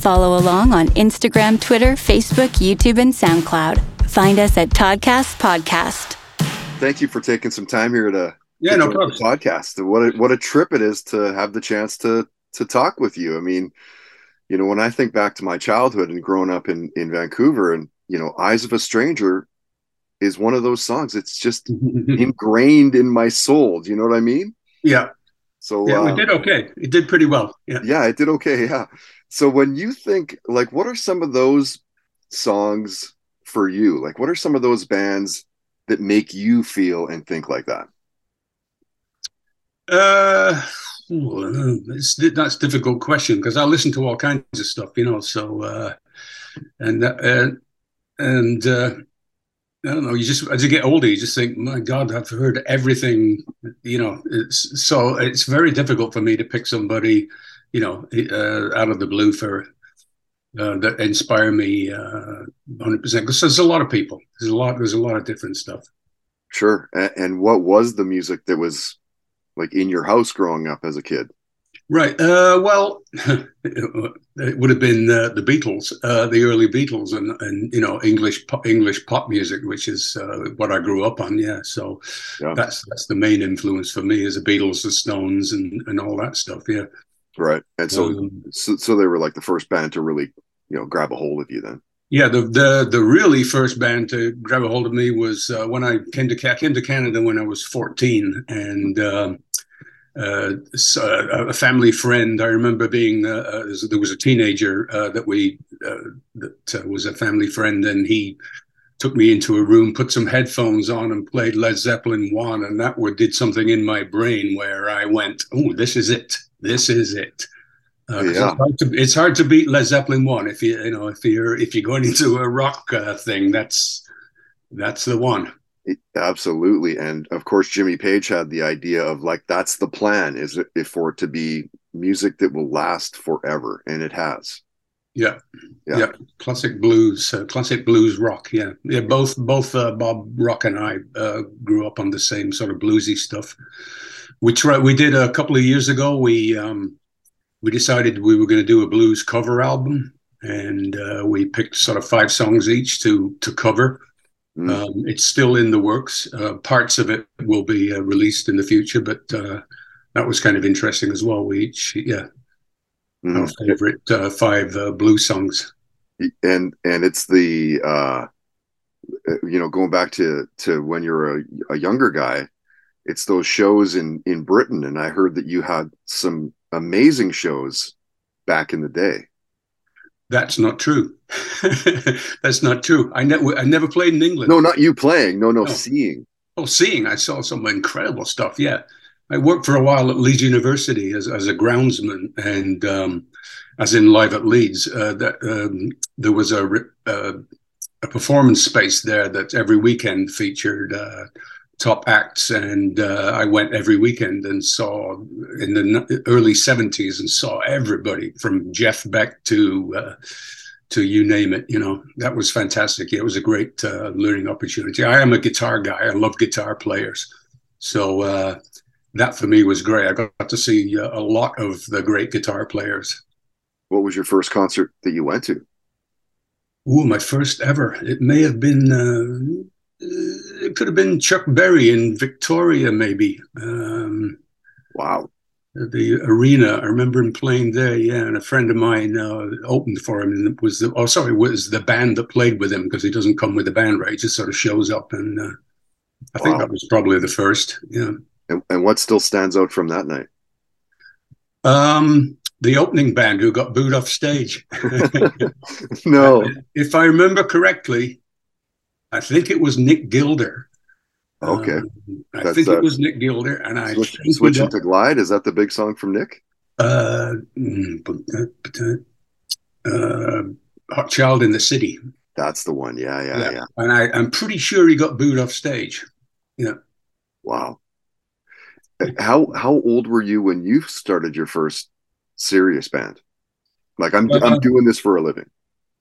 Follow along on Instagram, Twitter, Facebook, YouTube, and SoundCloud. Find us at Toddcast Podcast. Thank you for taking some time here to yeah, no join problem. podcast. What a, what a trip it is to have the chance to to talk with you. I mean, you know, when I think back to my childhood and growing up in in Vancouver, and you know, "Eyes of a Stranger" is one of those songs. It's just ingrained in my soul. Do you know what I mean? yeah, So yeah, uh, we did okay. It did pretty well. Yeah. yeah, it did okay. Yeah. So when you think like, what are some of those songs for you? Like, what are some of those bands that make you feel and think like that? Uh, it's, that's a difficult question because I listen to all kinds of stuff, you know. So, uh, and uh, and uh, I don't know. You just as you get older, you just think, my God, I've heard everything. You know, it's so it's very difficult for me to pick somebody, you know, uh, out of the blue for uh, that inspire me uh, hundred percent. Because there's a lot of people. There's a lot. There's a lot of different stuff. Sure. And, and what was the music that was like in your house growing up as a kid? Right. Uh, well, it would have been uh, the Beatles, uh, the early Beatles, and and you know English pop, English pop music, which is uh, what I grew up on. Yeah. So Yeah. that's that's the main influence for me is the Beatles, the Stones, and and all that stuff. Yeah. Right. And so, Um, so, so they were like the first band to really, you know, grab a hold of you then. Yeah, the the the really first band to grab a hold of me was uh, when I came to Ca- came to Canada when I was fourteen, and um, uh, so a family friend. I remember being uh, uh, there was a teenager uh, that we uh, that uh, was a family friend, and he took me into a room, put some headphones on, and played Led Zeppelin one, and that would did something in my brain where I went, "Oh, this is it. This is it." Uh, Yeah. it's, hard to, it's hard to beat Led Zeppelin one if you you know if you're if you're going into a rock uh, thing. That's that's the one. Absolutely. And of course, Jimmy Page had the idea of like, that's the plan is it, if for it to be music that will last forever. And it has. Yeah, Yeah. yeah. Classic blues, uh, classic blues rock. Yeah, yeah. Both both uh, Bob Rock and I uh, grew up on the same sort of bluesy stuff. We tried. We did a couple of years ago. We um, we decided we were going to do a blues cover album, and uh, we picked sort of five songs each to to cover. Mm. Um, it's still in the works. Uh, parts of it will be uh, released in the future, but uh, that was kind of interesting as well. We each, yeah, our Mhm. favorite uh, five uh, blues songs. and and it's the uh you know going back to to when you're a, a younger guy it's those shows in in britain and i heard that you had some amazing shows back in the day That's not true. That's not true. I never, I never played in England. no not you playing no no, No. seeing Oh, seeing, I saw some incredible stuff. Yeah, I worked for a while at Leeds University as as a groundsman, and um, as in live at Leeds. Uh, that um, there was a uh, a performance space there that every weekend featured uh, top acts, and uh, I went every weekend and saw in the early '70s and saw everybody from Jeff Beck to. Uh, to you name it, you know, that was fantastic. It was a great uh, learning opportunity. I am a guitar guy. I love guitar players. So uh, that for me was great. I got to see uh, a lot of the great guitar players. what was your first concert that you went to Ooh, my first ever. It may have been, uh, it could have been Chuck Berry in Victoria, maybe. Um, wow the arena. I remember him playing there. Yeah, and a friend of mine uh, opened for him, and it was the oh sorry, was the band that played with him because he doesn't come with the band, right? He just sort of shows up, and uh, I think that was probably the first. Yeah. and, and what still stands out from that night Um, the opening band who got booed off stage. no if I remember correctly, I think it was Nick Gilder. okay Um, I That's, think uh, it was Nick Gilder, and I Switch, switching to glide is that the big song from nick uh, mm, uh, uh, Hot Child in the City. that's the one yeah yeah yeah, Yeah. And I, I'm pretty sure he got booed off stage. Yeah. Wow how how old were you when you started your first serious band like i'm Uh, i'm doing this for a living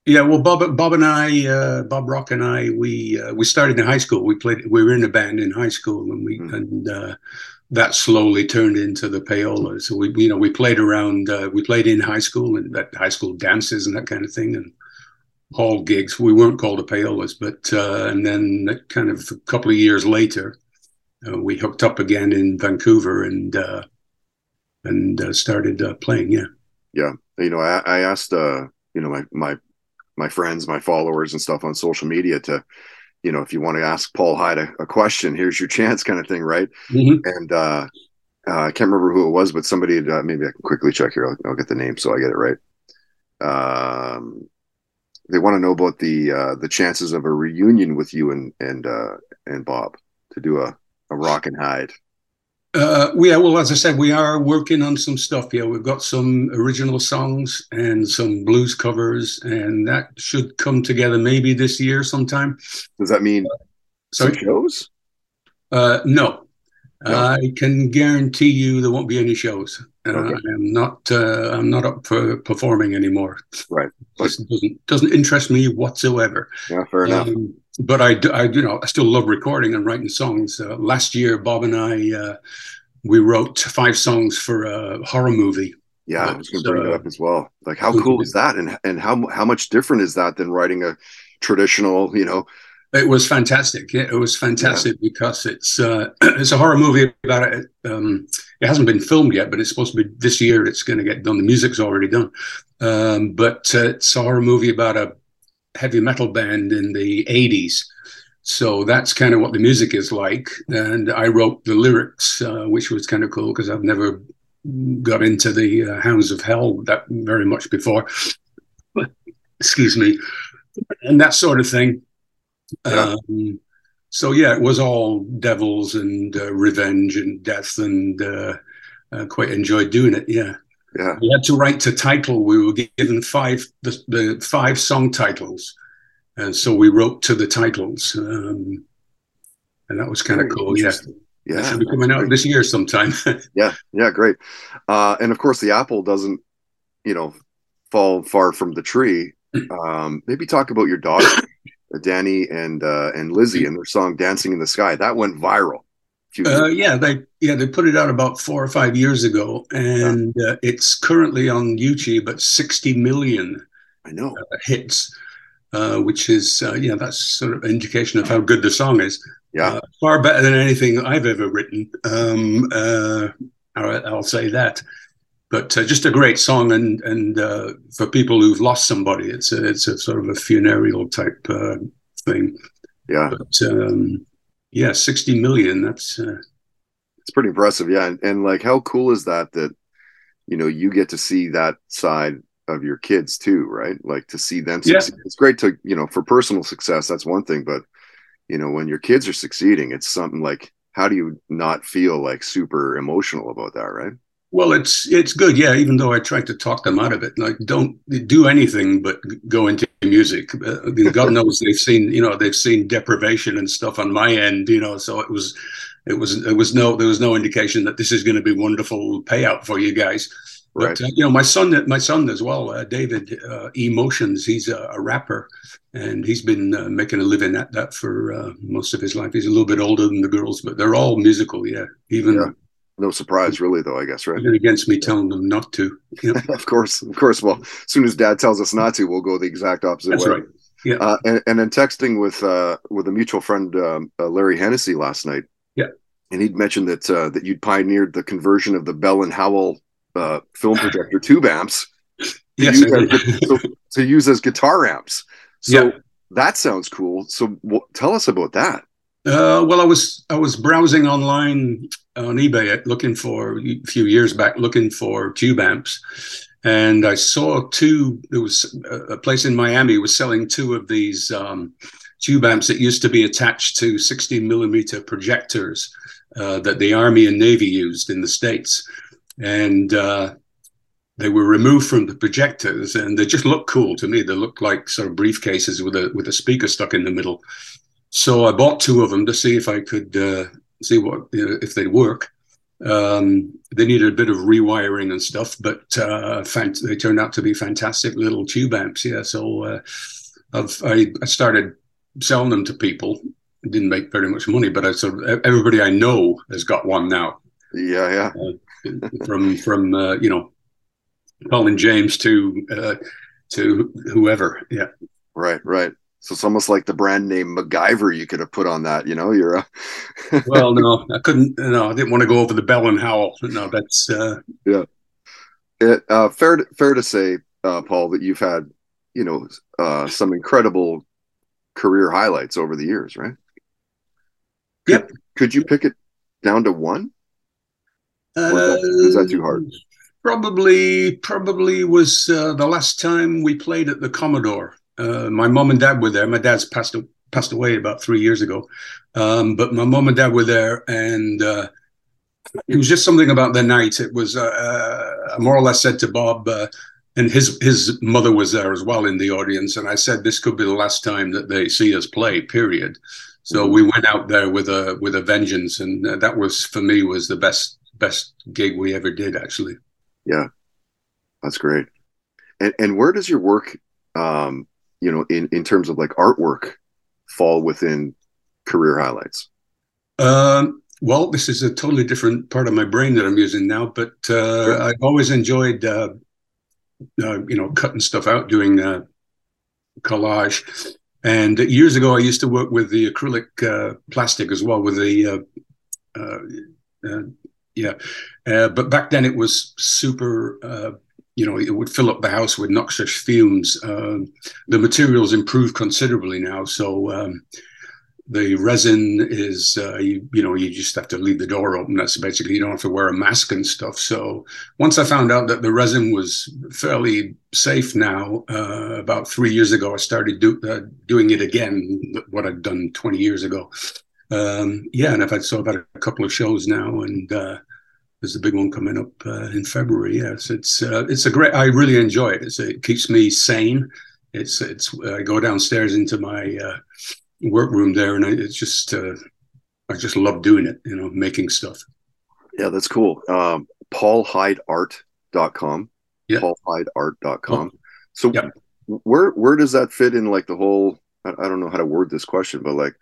Yeah, well, Bob, Bob and I, uh, Bob Rock and I, we uh, we started in high school. We played. We were in a band in high school, and we Mhm. and uh, that slowly turned into the payola. So we, you know, we played around. Uh, we played in high school and at high school dances and that kind of thing, and hall gigs. We weren't called the payolas, but uh, and then kind of a couple of years later, uh, we hooked up again in Vancouver and uh, and uh, started uh, playing. Yeah, yeah. You know, I, I asked uh, you know my my my friends, my followers, and stuff on social media to you know, if you want to ask Paul Hyde a, a question, here's your chance, kind of thing, right? Mm-hmm. And uh, uh, I can't remember who it was, but somebody had, uh, maybe I can quickly check here. I'll, I'll, get the name so I get it right. Um, they want to know about the uh, the chances of a reunion with you and and uh, and Bob to do a a Rock and Hyde. Uh, yeah, well, as I said, we are working on some stuff. Yeah, we've got some original songs and some blues covers, and that should come together maybe this year sometime. Does that mean uh, some shows? Uh, no. no. I can guarantee you there won't be any shows. Uh, okay. I'm not. Uh, I'm not up for performing anymore. Right. But, doesn't doesn't interest me whatsoever. Yeah, fair enough. Um, but I, I, you know, I still love recording and writing songs. Uh, last year, Bob and I, uh, we wrote five songs for a horror movie. Yeah, I was going to bring uh, that up as well. Like, how cool is that, and and how how much different is that than writing a traditional, you know? It was fantastic. It was fantastic yeah. because it's uh, it's a horror movie about it. Um, it hasn't been filmed yet, but it's supposed to be this year. It's going to get done. The music's already done, um, but uh, it's a horror movie about a heavy metal band in the 80s. So that's kind of what the music is like. And I wrote the lyrics, uh, which was kind of cool because I've never got into the uh, Hounds of Hell that very much before. Excuse me. And that sort of thing. Yeah. Um, so yeah, it was all devils and uh, revenge and death, and uh, I quite enjoyed doing it. Yeah. Yeah. We had to write to title. We were given five the, the five song titles, and so we wrote to the titles, um, and that was kind of cool. Yeah. Yeah, should be coming out great. this year sometime. yeah, yeah, great. Uh, and of course, the apple doesn't, you know, fall far from the tree. Um, maybe talk about your daughter, Danny and uh, and Lizzie, and their song "Dancing in the Sky." That went viral. Uh, yeah, they yeah they put it out about four or five years ago, and yeah. uh, it's currently on YouTube at sixty million. I know uh, hits, uh, which is uh, yeah that's sort of indication of how good the song is. Yeah, uh, far better than anything I've ever written. Um, I'll, I'll, say that. But just a great song, and and for people who've lost somebody, it's a, it's a sort of a funereal type thing. Yeah. But, um, yeah, 60 million. That's uh... it's pretty impressive. Yeah. And, and like, how cool is that? That, you know, you get to see that side of your kids too, right? Like to see them succeed. Yeah. It's great to, you know, for personal success, that's one thing. But, you know, when your kids are succeeding, it's something like, how do you not feel like super emotional about that, right? Well, it's it's good, yeah. Even though I tried to talk them out of it, like don't do anything but go into music. Uh, God knows they've seen, you know, they've seen deprivation and stuff on my end, you know. So it was, it was, it was no, there was no indication that this is going to be wonderful payout for you guys. Right. But uh, you know, my son, my son as well, uh, David uh, Emotions. He's a, a, rapper, and he's been uh, making a living at that for uh, most of his life. He's a little bit older than the girls, but they're all musical. Yeah, even. Yeah no surprise, really, though. I guess, right? Even against me telling them not to. of course, of course. Well, as soon as Dad tells us not to, we'll go the exact opposite That's way. Right. Yeah. Uh, and, and then texting with uh, with a mutual friend, um, uh, Larry Hennessy, last night. Yeah. And he'd mentioned that uh, that you'd pioneered the conversion of the Bell and Howell uh, film projector tube amps to, yes, use as, to use as guitar amps. So yeah. that sounds cool. So w- tell us about that. Uh, well, I was I was browsing online on eBay looking for a few years back, looking for tube amps, and I saw two. There was a place in Miami was selling two of these um, tube amps that used to be attached to 16 millimeter projectors uh, that the Army and Navy used in the states, and uh, they were removed from the projectors, and they just looked cool to me. They looked like sort of briefcases with a with a speaker stuck in the middle. So I bought two of them to see if I could uh, see what you know, if they'd work. Um, they needed a bit of rewiring and stuff, but uh, fant- they turned out to be fantastic little tube amps. Yeah, so uh, I've, I, I started selling them to people. didn't make very much money, but I sort of everybody I know has got one now. Yeah, yeah. Uh, from from uh, you know, Colin James to uh, to whoever. Yeah. Right, right. So it's almost like the brand name MacGyver you could have put on that. You know, you're a. well, no, I couldn't. No, I didn't want to go over the Bell and Howell. No, that's. Uh... Yeah. It, uh, fair, to, fair to say, uh, Paul, that you've had, you know, uh, some incredible career highlights over the years, right? Yep. Could, could you pick it down to one? Uh, is that too hard? Probably, probably was uh, the last time we played at the Commodore. Uh, my mom and dad were there. My dad's passed passed away about three years ago, um, but my mom and dad were there, and uh, it was just something about the night. It was uh, uh, more or less said to Bob, uh, and his his mother was there as well in the audience, and I said this could be the last time that they see us play. Period. So we went out there with a with a vengeance, and that was for me was the best best gig we ever did. Actually. Yeah, that's great. And and where does your work um, you know, in in terms of like artwork, fall within career highlights? Um, well, this is a totally different part of my brain that I'm using now, but uh, sure. I've always enjoyed, uh, uh, you know, cutting stuff out, doing uh, collage. And years ago, I used to work with the acrylic uh, plastic as well, with the uh, yeah. but back then, it was super you know, it would fill up the house with noxious fumes. Um, the materials improved considerably now, so um, the resin is, uh, you, you, know, you just have to leave the door open. That's basically you don't have to wear a mask and stuff. So once I found out that the resin was fairly safe now, uh, about three years ago, I started do, uh, doing it again, what I'd done 20 years ago. Um, yeah, and I've had so had a couple of shows now, and uh, there's a big one coming up uh, in February. Yes, it's uh, it's a great. I really enjoy it. It's, it keeps me sane. It's it's. I go downstairs into my uh, workroom there, and I, it's just uh, I just love doing it. You know, making stuff. Yeah, that's cool. Um, PaulHydeArt.com. Yeah. PaulHydeArt.com. Oh. So yeah. where where does that fit in? Like the whole. I, I don't know how to word this question, but like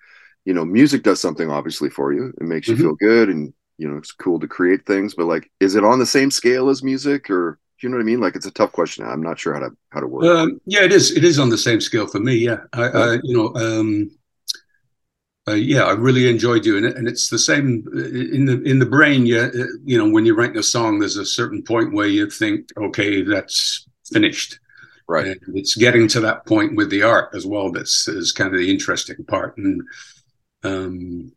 you know, music does something obviously for you. It makes you mm-hmm. feel good and you know it's cool to create things but like is it on the same scale as music or do you know what i mean? Like it's a tough question. I'm not sure how to how to work um, yeah it is it is on the same scale for me yeah. I, I you know um uh, yeah i really enjoy doing it and it's the same uh, in the in the brain yeah uh, you know when you're writing a song there's a certain point where you think okay that's finished. Right. And it's getting to that point with the art as well that's is kind of the interesting part and um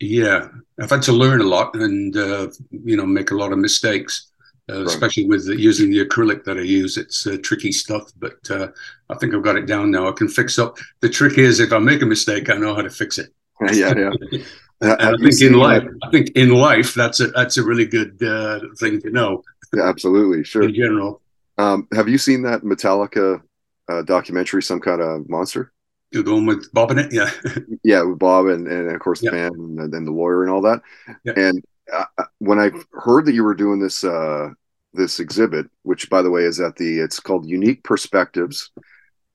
yeah, I've had to learn a lot and uh, you know make a lot of mistakes, uh, right. especially with the, using the acrylic that I use. It's uh, tricky stuff, but uh, I think I've got it down now. I can fix up. The trick is if I make a mistake, I know how to fix it. yeah, yeah. I think in life, that? I think in life, that's a that's a really good uh, thing to know. Yeah, absolutely, sure. In general, um, have you seen that Metallica uh, documentary, Some Kind of Monster? You're going with Bob in it, yeah. yeah, with Bob and, and of course the yeah. band and, and, the lawyer and all that. Yeah. And uh, uh, when I heard that you were doing this uh, this exhibit, which by the way is at the it's called Unique Perspectives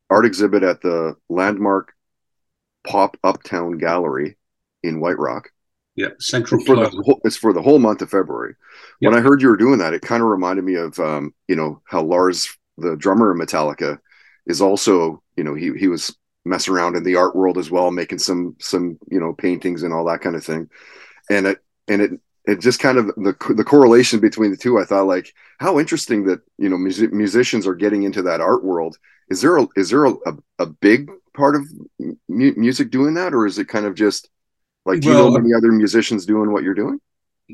art exhibit at the Landmark Pop Uptown Gallery in White Rock. Yeah, Central it's for, the whole, it's for the whole month of February. When I heard you were doing that, it kind of reminded me of um, you know how Lars, the drummer of Metallica, is also you know he he was mess around in the art world as well, making some some you know paintings and all that kind of thing. And it and it it just kind of the the correlation between the two. I thought like how interesting that you know music, musicians are getting into that art world. Is there a is there a, a, a big part of mu- music doing that, or is it kind of just like do well, you know many other musicians doing what you're doing?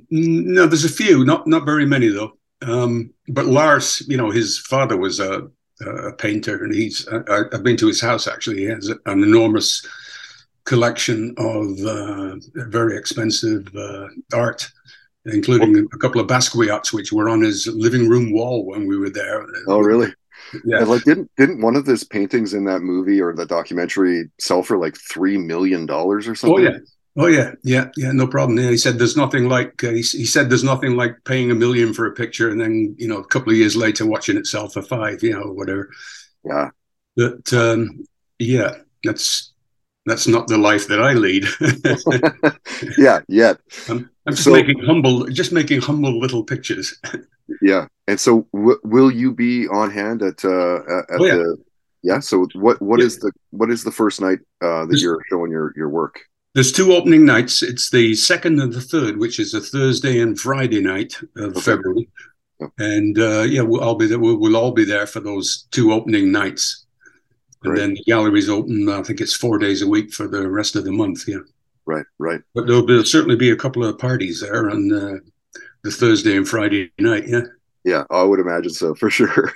No, there's a few, not not very many though. Um, but Lars, you know, his father was a a painter, and he's I, have been to his house actually. He has an enormous collection of uh, very expensive uh, art, including a couple of Basquiat's, which were on his living room wall when we were there. Oh, really? Yeah. And like, didn't didn't one of his paintings in that movie or the documentary sell for like three million dollars or something? Oh yeah, Oh yeah, yeah, yeah, no problem. Yeah, he said there's nothing like uh, he, he, said there's nothing like paying a million for a picture and then you know a couple of years later watching it sell for five, you know, whatever. Yeah. But um, yeah, that's that's not the life that I lead. yeah, yet. I'm, I'm just so, making humble, just making humble little pictures. yeah, and so w- will you be on hand at uh, at oh, yeah. the? Yeah. So what what yeah. is the what is the first night uh, that there's, you're showing your your work? There's two opening nights. It's the second and the third, which is a Thursday and Friday night of okay. February. And uh, yeah, we'll all be there. We'll, we'll all be there for those two opening nights. And then the gallery's open. I think it's four days a week for the rest of the month. Yeah. Right. Right. But there'll, be, certainly be a couple of parties there on uh, the Thursday and Friday night. Yeah. Yeah, I would imagine so for sure.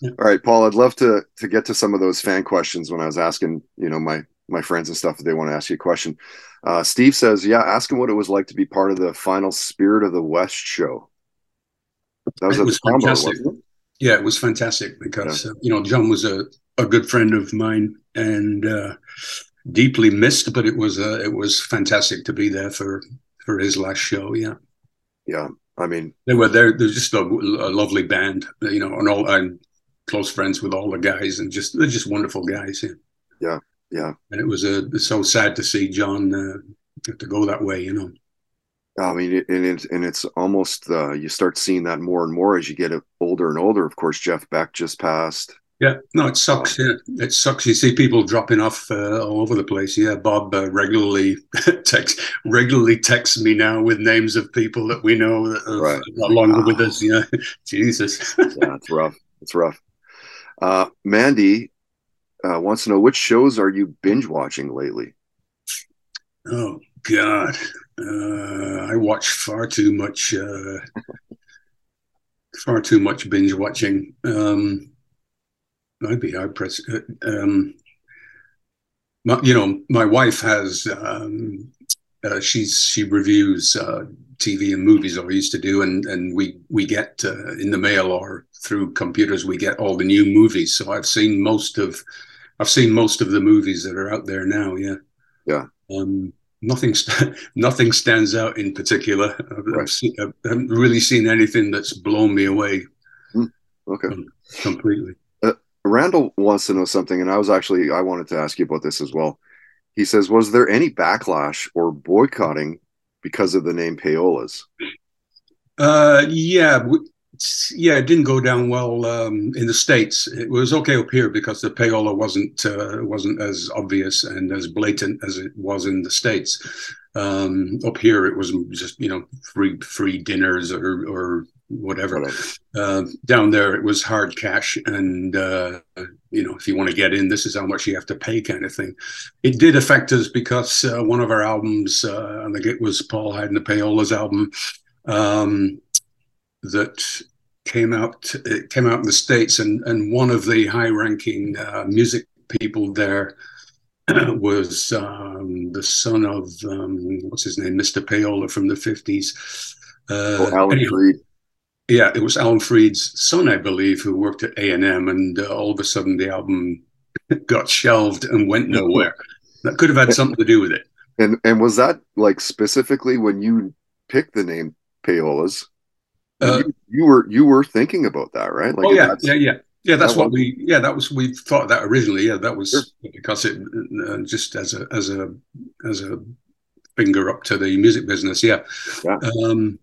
Yeah. All right, Paul, I'd love to to get to some of those fan questions when I was asking, you know, my my friends and stuff if they want to ask you a question. Uh, Steve says, "Yeah, ask him what it was like to be part of the final Spirit of the West show." That was, it was combo, fantastic. It? Yeah, it was fantastic because yeah. uh, you know John was a a good friend of mine and uh, deeply missed. But it was uh, it was fantastic to be there for for his last show. Yeah, yeah. I mean, they were there. They're just a, a, lovely band, you know, and all I'm close friends with all the guys, and just they're just wonderful guys. Yeah, yeah, yeah. And it was a uh, so sad to see John uh, to go that way, you know. I mean, and it's and it's almost uh, you start seeing that more and more as you get older and older. Of course, Jeff Beck just passed. Yeah, no, it sucks. Yeah, it sucks. You see people dropping off uh, all over the place. Yeah, Bob uh, regularly text regularly texts me now with names of people that we know that are right. no longer with us. Yeah, Jesus. yeah, it's rough. It's rough. Uh, Mandy uh, wants to know which shows are you binge watching lately? Oh God, uh, I watch far too much. Uh, far too much binge watching. Um, I'd be hard pressed. Uh, um, my, you know, my wife has um, uh, she's she reviews uh, TV and movies, or used to do, and and we we get uh, in the mail or through computers we get all the new movies. So I've seen most of I've seen most of the movies that are out there now. Yeah, yeah. Um, nothing st- nothing stands out in particular. I've, right. I've seen, I haven't really seen anything that's blown me away. Mm, okay, completely. Randall wants to know something, and I was actually I wanted to ask you about this as well. He says, "Was there any backlash or boycotting because of the name Payolas?" Uh, yeah, yeah, it didn't go down well um, in the states. It was okay up here because the payola wasn't uh, wasn't as obvious and as blatant as it was in the states. Um, up here, it was just you know free free dinners or or whatever. Uh, down there, it was hard cash, and uh, you know, if you want to get in, this is how much you have to pay, kind of thing. It did affect us because uh, one of our albums, uh, I think it was Paul Hyde and the Payolas album, um, that came out. It came out in the states, and and one of the high-ranking uh, music people there. was um, the son of um, what's his name, Mr. Payola from the fifties. Uh, oh, Alan Freed yeah, it was Alan Freed's son, I believe, who worked at A and M, and uh, all of a sudden the album got shelved and went nowhere. that could have had something to do with it. And and was that like specifically when you picked the name Payolas? Uh, you, you, were you were thinking about that, right? Like oh yeah, yeah, yeah, yeah. That's that what we yeah that was we thought that originally. Yeah, that was sure. because it uh, just as a as a as a finger up to the music business. Yeah. yeah. Um,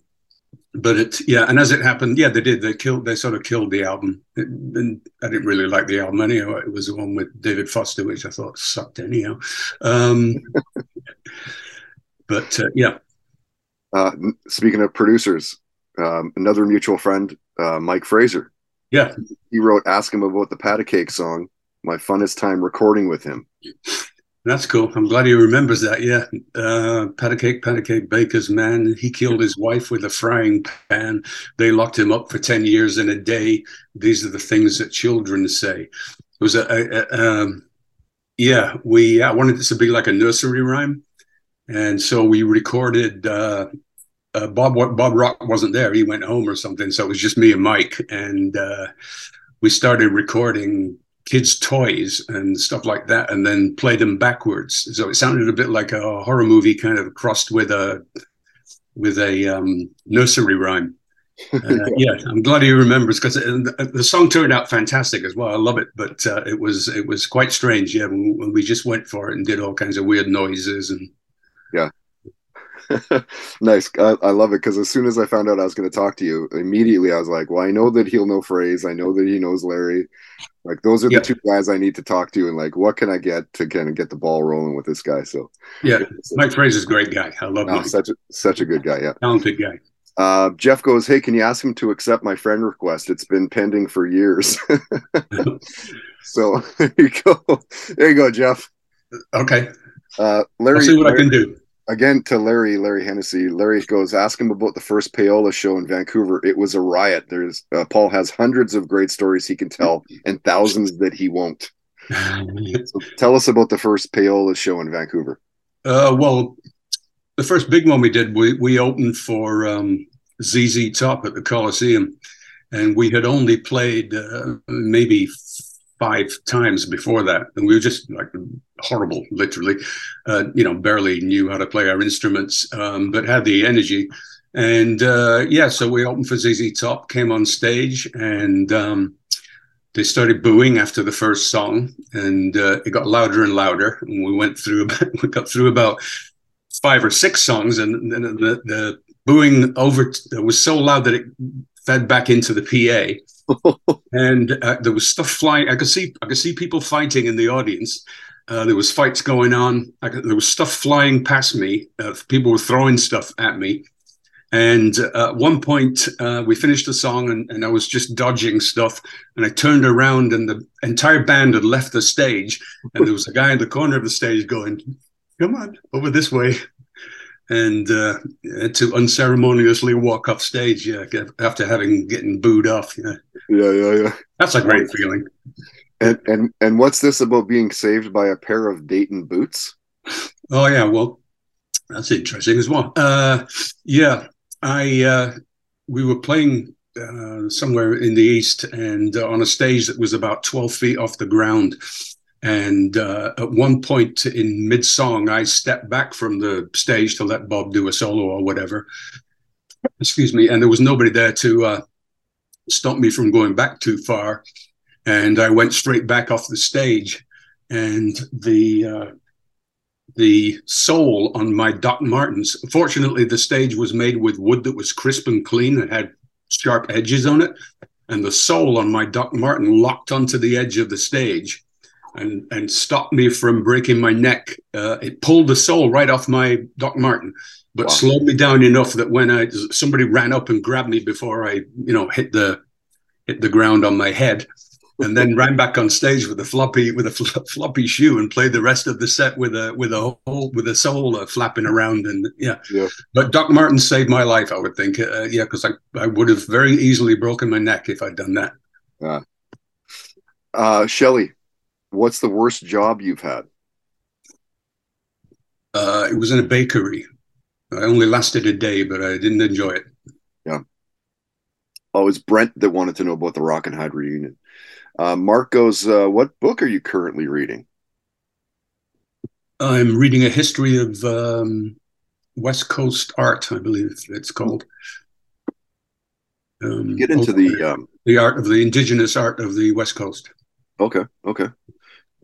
but it yeah and as it happened yeah they did they killed they sort of killed the album it, and i didn't really like the album anyhow it was the one with david foster which i thought sucked anyhow um, but uh, yeah uh, speaking of producers um, another mutual friend uh, mike fraser yeah he wrote ask him about the pat cake song my funnest time recording with him that's cool. I'm glad he remembers that. Yeah. Uh, Patacake, Patacake Baker's man. He killed his wife with a frying pan. They locked him up for 10 years in a day. These are the things that children say. It was a, a, a um, yeah, we I wanted this to be like a nursery rhyme. And so we recorded, uh, uh, Bob Bob Rock wasn't there. He went home or something. So it was just me and Mike. And uh, we started recording kids' toys and stuff like that, and then played them backwards. So it sounded a bit like a horror movie, kind of crossed with a with a um, nursery rhyme. Uh, yeah, I'm glad he remembers because the, the, song turned out fantastic as well. I love it, but uh, it was it was quite strange. Yeah, when, when, we just went for it and did all kinds of weird noises and yeah. nice. I, I, love it because as soon as I found out I was going to talk to you, immediately I was like, "Well, I know that he'll know Fraser. I know that he knows Larry. Like those are the two guys I need to talk to, and like, what can I get to kind of get the ball rolling with this guy?" So yeah, Mike Fraser is a great guy. I love no, Mike. Such a such a good guy. Yeah, talented guy. Uh, Jeff goes, Hey, can you ask him to accept my friend request? It's been pending for years. so there you go. There you go, Jeff. Okay. Uh, Larry, I'll see what Larry, I can do. Again to Larry, Larry Hennessy. Larry goes, ask him about the first payola show in Vancouver. It was a riot. There's uh, Paul has hundreds of great stories he can tell and thousands that he won't. so tell us about the first payola show in Vancouver. Uh, well, the first big one we did, we we opened for um, ZZ Top at the Coliseum, and we had only played uh, maybe five times before that, and we were just like horrible, literally. Uh, you know, barely knew how to play our instruments, um, but had the energy. And uh, yeah, so we opened for ZZ Top, came on stage, and um, they started booing after the first song, and uh, it got louder and louder. And we went through about, we got through about five or six songs, and, the, the booing over was so loud that it fed back into the PA, and uh, there was stuff flying. I could see I could see people fighting in the audience. Uh, there was fights going on. Could, there was stuff flying past me. Uh, people were throwing stuff at me. And uh, at one point, uh, we finished the song, and, and I was just dodging stuff. And I turned around, and the entire band had left the stage. And there was a guy in the corner of the stage going, come on over this way and uh, to unceremoniously walk off stage yeah, after having getting booed off yeah yeah yeah yeah that's a great feeling and and and what's this about being saved by a pair of dayton boots oh yeah well that's interesting as well uh, yeah i uh, we were playing uh, somewhere in the east and on a stage that was about 12 feet off the ground and uh, at one point in mid song, I stepped back from the stage to let Bob do a solo or whatever. Excuse me. And there was nobody there to uh, stop me from going back too far. And I went straight back off the stage. And the uh, the sole on my Doc Martens. Fortunately, the stage was made with wood that was crisp and clean and had sharp edges on it. And the sole on my Doc Marten locked onto the edge of the stage and and stopped me from breaking my neck. Uh, it pulled the sole right off my Doc Marten, but wow. slowed me down enough that when I somebody ran up and grabbed me before I you know hit the hit the ground on my head, and then ran back on stage with a floppy with a fl- floppy shoe and played the rest of the set with a with a hole with a sole uh, flapping around and yeah. yeah. But Doc Marten saved my life, I would think. Uh, yeah, because I I would have very easily broken my neck if I'd done that. Yeah. Uh, Shelly, what's the worst job you've had? Uh, it was in a bakery. I only lasted a day, but I didn't enjoy it. Yeah. Oh, it's Brent that wanted to know about the Rock and Hyde reunion. Uh, Mark goes, uh, What book are you currently reading? I'm reading a history of um, West Coast art, I believe it's called. Um, Get into the um, the art of the indigenous art of the West Coast. Okay, okay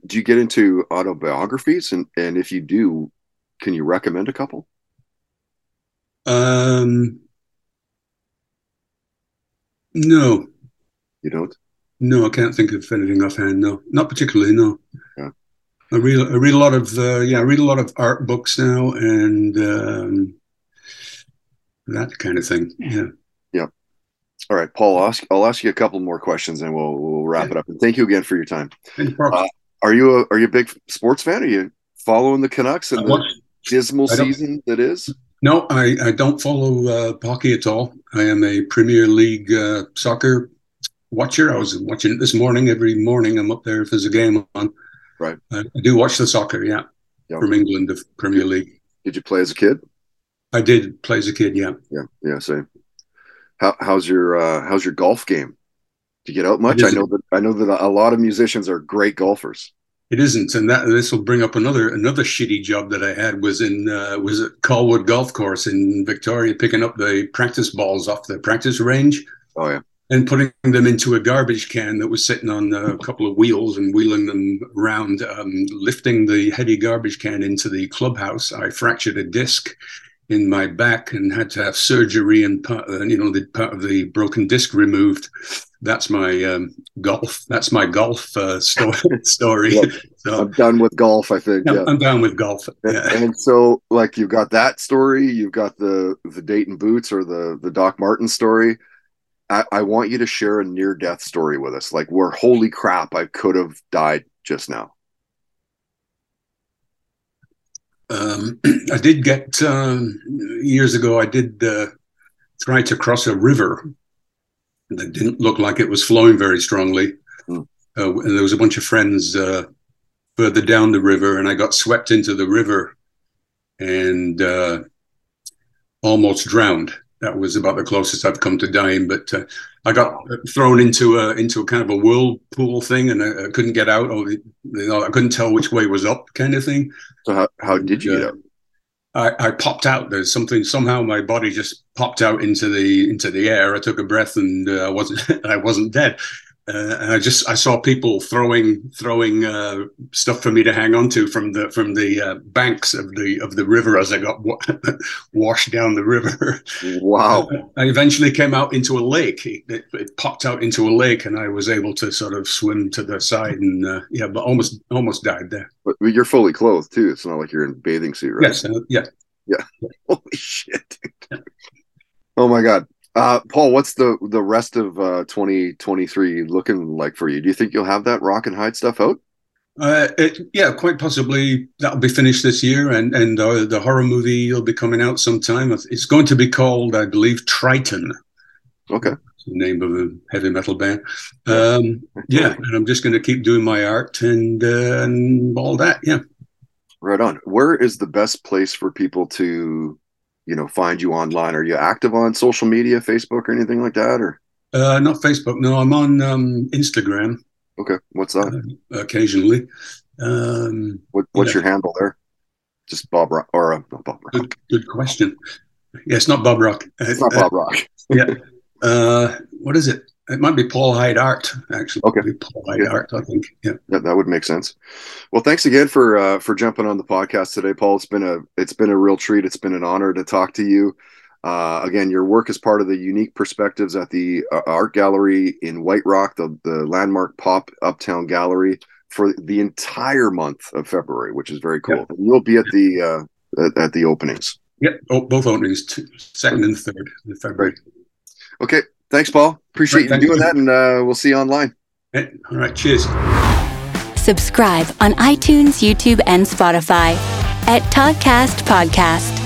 do you get into autobiographies and and if you do can you recommend a couple um no you don't no i can't think of anything offhand no not particularly no yeah i read i read a lot of uh, yeah i read a lot of art books now and um that kind of thing yeah yeah all right paul I'll ask, I'll ask you a couple more questions and we'll we'll wrap yeah. it up and thank you again for your time uh, are you a are you a big sports fan? Are you following the Canucks and the dismal season that is? No, I, I don't follow uh, hockey at all. I am a Premier League uh, soccer watcher. I was watching it this morning. Every morning, I'm up there if there's a game on. Right. I, I do watch the soccer. Yeah, yep. from England, the Premier League. Did you play as a kid? I did play as a kid. Yeah. Yeah. Yeah. Same. How, how's your uh, how's your golf game? Do you get out much? I know that I know that a lot of musicians are great golfers. It isn't, and that this will bring up another another shitty job that I had was in uh, was at Colwood Golf Course in Victoria, picking up the practice balls off the practice range. Oh yeah, and putting them into a garbage can that was sitting on a couple of wheels and wheeling them around, um, lifting the heavy garbage can into the clubhouse. I fractured a disc in my back and had to have surgery and part, uh, you know the part of the broken disc removed. That's my um, golf. That's my golf uh, story. story. Yep. So, I'm done with golf. I think. Yeah, I'm done with golf. Yeah. And so, like, you've got that story. You've got the the Dayton boots or the the Doc Marten story. I, I want you to share a near death story with us, like where holy crap, I could have died just now. Um, I did get um, years ago. I did uh, try to cross a river that didn't look like it was flowing very strongly, mm. uh, and there was a bunch of friends uh, further down the river, and I got swept into the river and uh, almost drowned that was about the closest I've come to dying. But uh, I got thrown into a into a kind of a whirlpool thing, and I, I couldn't get out. Or you know, I couldn't tell which way was up, kind of thing. So how how did you get out? I, I popped out. There's something somehow my body just popped out into the into the air. I took a breath and uh, I wasn't I wasn't dead uh, and I just I saw people throwing throwing uh, stuff for me to hang on to from the from the uh, banks of the of the river as I got wa- washed down the river. Wow! I eventually came out into a lake. It, it, popped out into a lake, and I was able to sort of swim to the side and uh, yeah, but almost almost died there. But you're fully clothed too. It's not like you're in bathing suit, right? Yes. Uh, yeah. Yeah. Holy shit! oh my god. Uh, Paul, what's the the rest of uh, 2023 looking like for you? Do you think you'll have that Rock and Hyde stuff out? Uh, it, yeah, quite possibly that'll be finished this year, and and uh, the horror movie will be coming out sometime. It's going to be called, I believe, Triton. Okay, the name of a heavy metal band. Um, yeah, and I'm just going to keep doing my art and uh, and all that. Yeah, right on. Where is the best place for people to you know find you online. Are you active on social media facebook or anything like that or? Uh not facebook no i'm on um instagram. Okay what's that? Uh, occasionally. Um what, what's yeah. your handle there? Just bob rock or uh, bob rock. Good, good question. Yes yeah, not bob rock. It's not bob rock. yeah. Uh what is it it might be Paul Hyde Art, actually. Okay, Paul Hyde Art, I think. Yeah. that, that would make sense. Well, thanks again for uh, for jumping on the podcast today, Paul. It's been a it's been a real treat. It's been an honor to talk to you. Uh, again, your work is part of the unique perspectives at the uh, art gallery in White Rock, the the landmark pop uptown gallery for the entire month of February, which is very cool. Yeah. You'll be at the uh, at, at, the openings. Yep, oh, both openings, two, second and third in February. Okay, Thanks, Paul. Appreciate right, you doing you. that, and uh, we'll see you online. All right. Cheers. Subscribe on iTunes, YouTube, and Spotify at Toddcast Podcast.